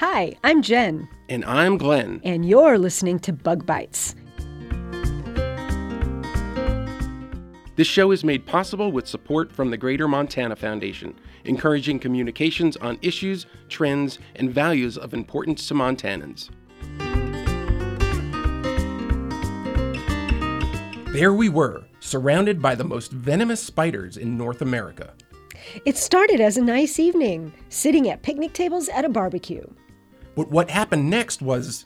Hi, I'm Jen. And I'm Glenn. And you're listening to Bug Bites. This show is made possible with support from the Greater Montana Foundation, encouraging communications on issues, trends, and values of importance to Montanans. There we were, surrounded by the most venomous spiders in North America. It started as a nice evening, sitting at picnic tables at a barbecue. But what happened next was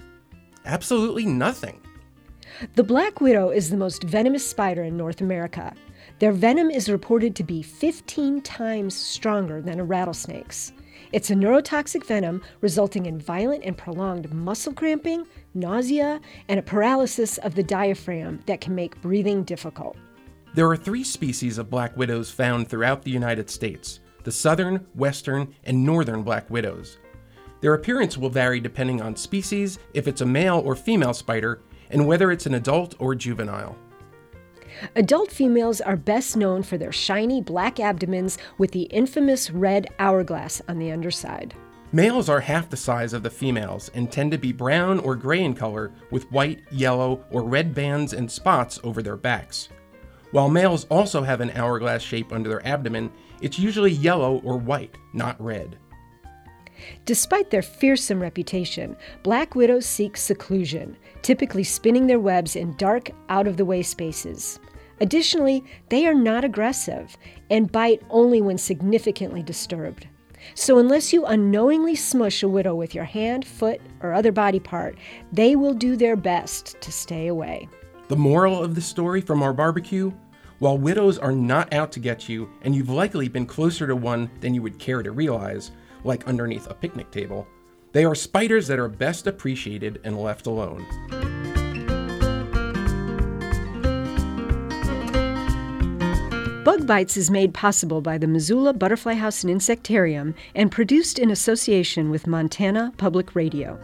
absolutely nothing. The black widow is the most venomous spider in North America. Their venom is reported to be 15 times stronger than a rattlesnake's. It's a neurotoxic venom resulting in violent and prolonged muscle cramping, nausea, and a paralysis of the diaphragm that can make breathing difficult. There are three species of black widows found throughout the United States the southern, western, and northern black widows. Their appearance will vary depending on species, if it's a male or female spider, and whether it's an adult or juvenile. Adult females are best known for their shiny black abdomens with the infamous red hourglass on the underside. Males are half the size of the females and tend to be brown or gray in color with white, yellow, or red bands and spots over their backs. While males also have an hourglass shape under their abdomen, it's usually yellow or white, not red. Despite their fearsome reputation, black widows seek seclusion, typically spinning their webs in dark, out of the way spaces. Additionally, they are not aggressive and bite only when significantly disturbed. So, unless you unknowingly smush a widow with your hand, foot, or other body part, they will do their best to stay away. The moral of the story from our barbecue while widows are not out to get you, and you've likely been closer to one than you would care to realize, like underneath a picnic table, they are spiders that are best appreciated and left alone. Bug Bites is made possible by the Missoula Butterfly House and Insectarium and produced in association with Montana Public Radio.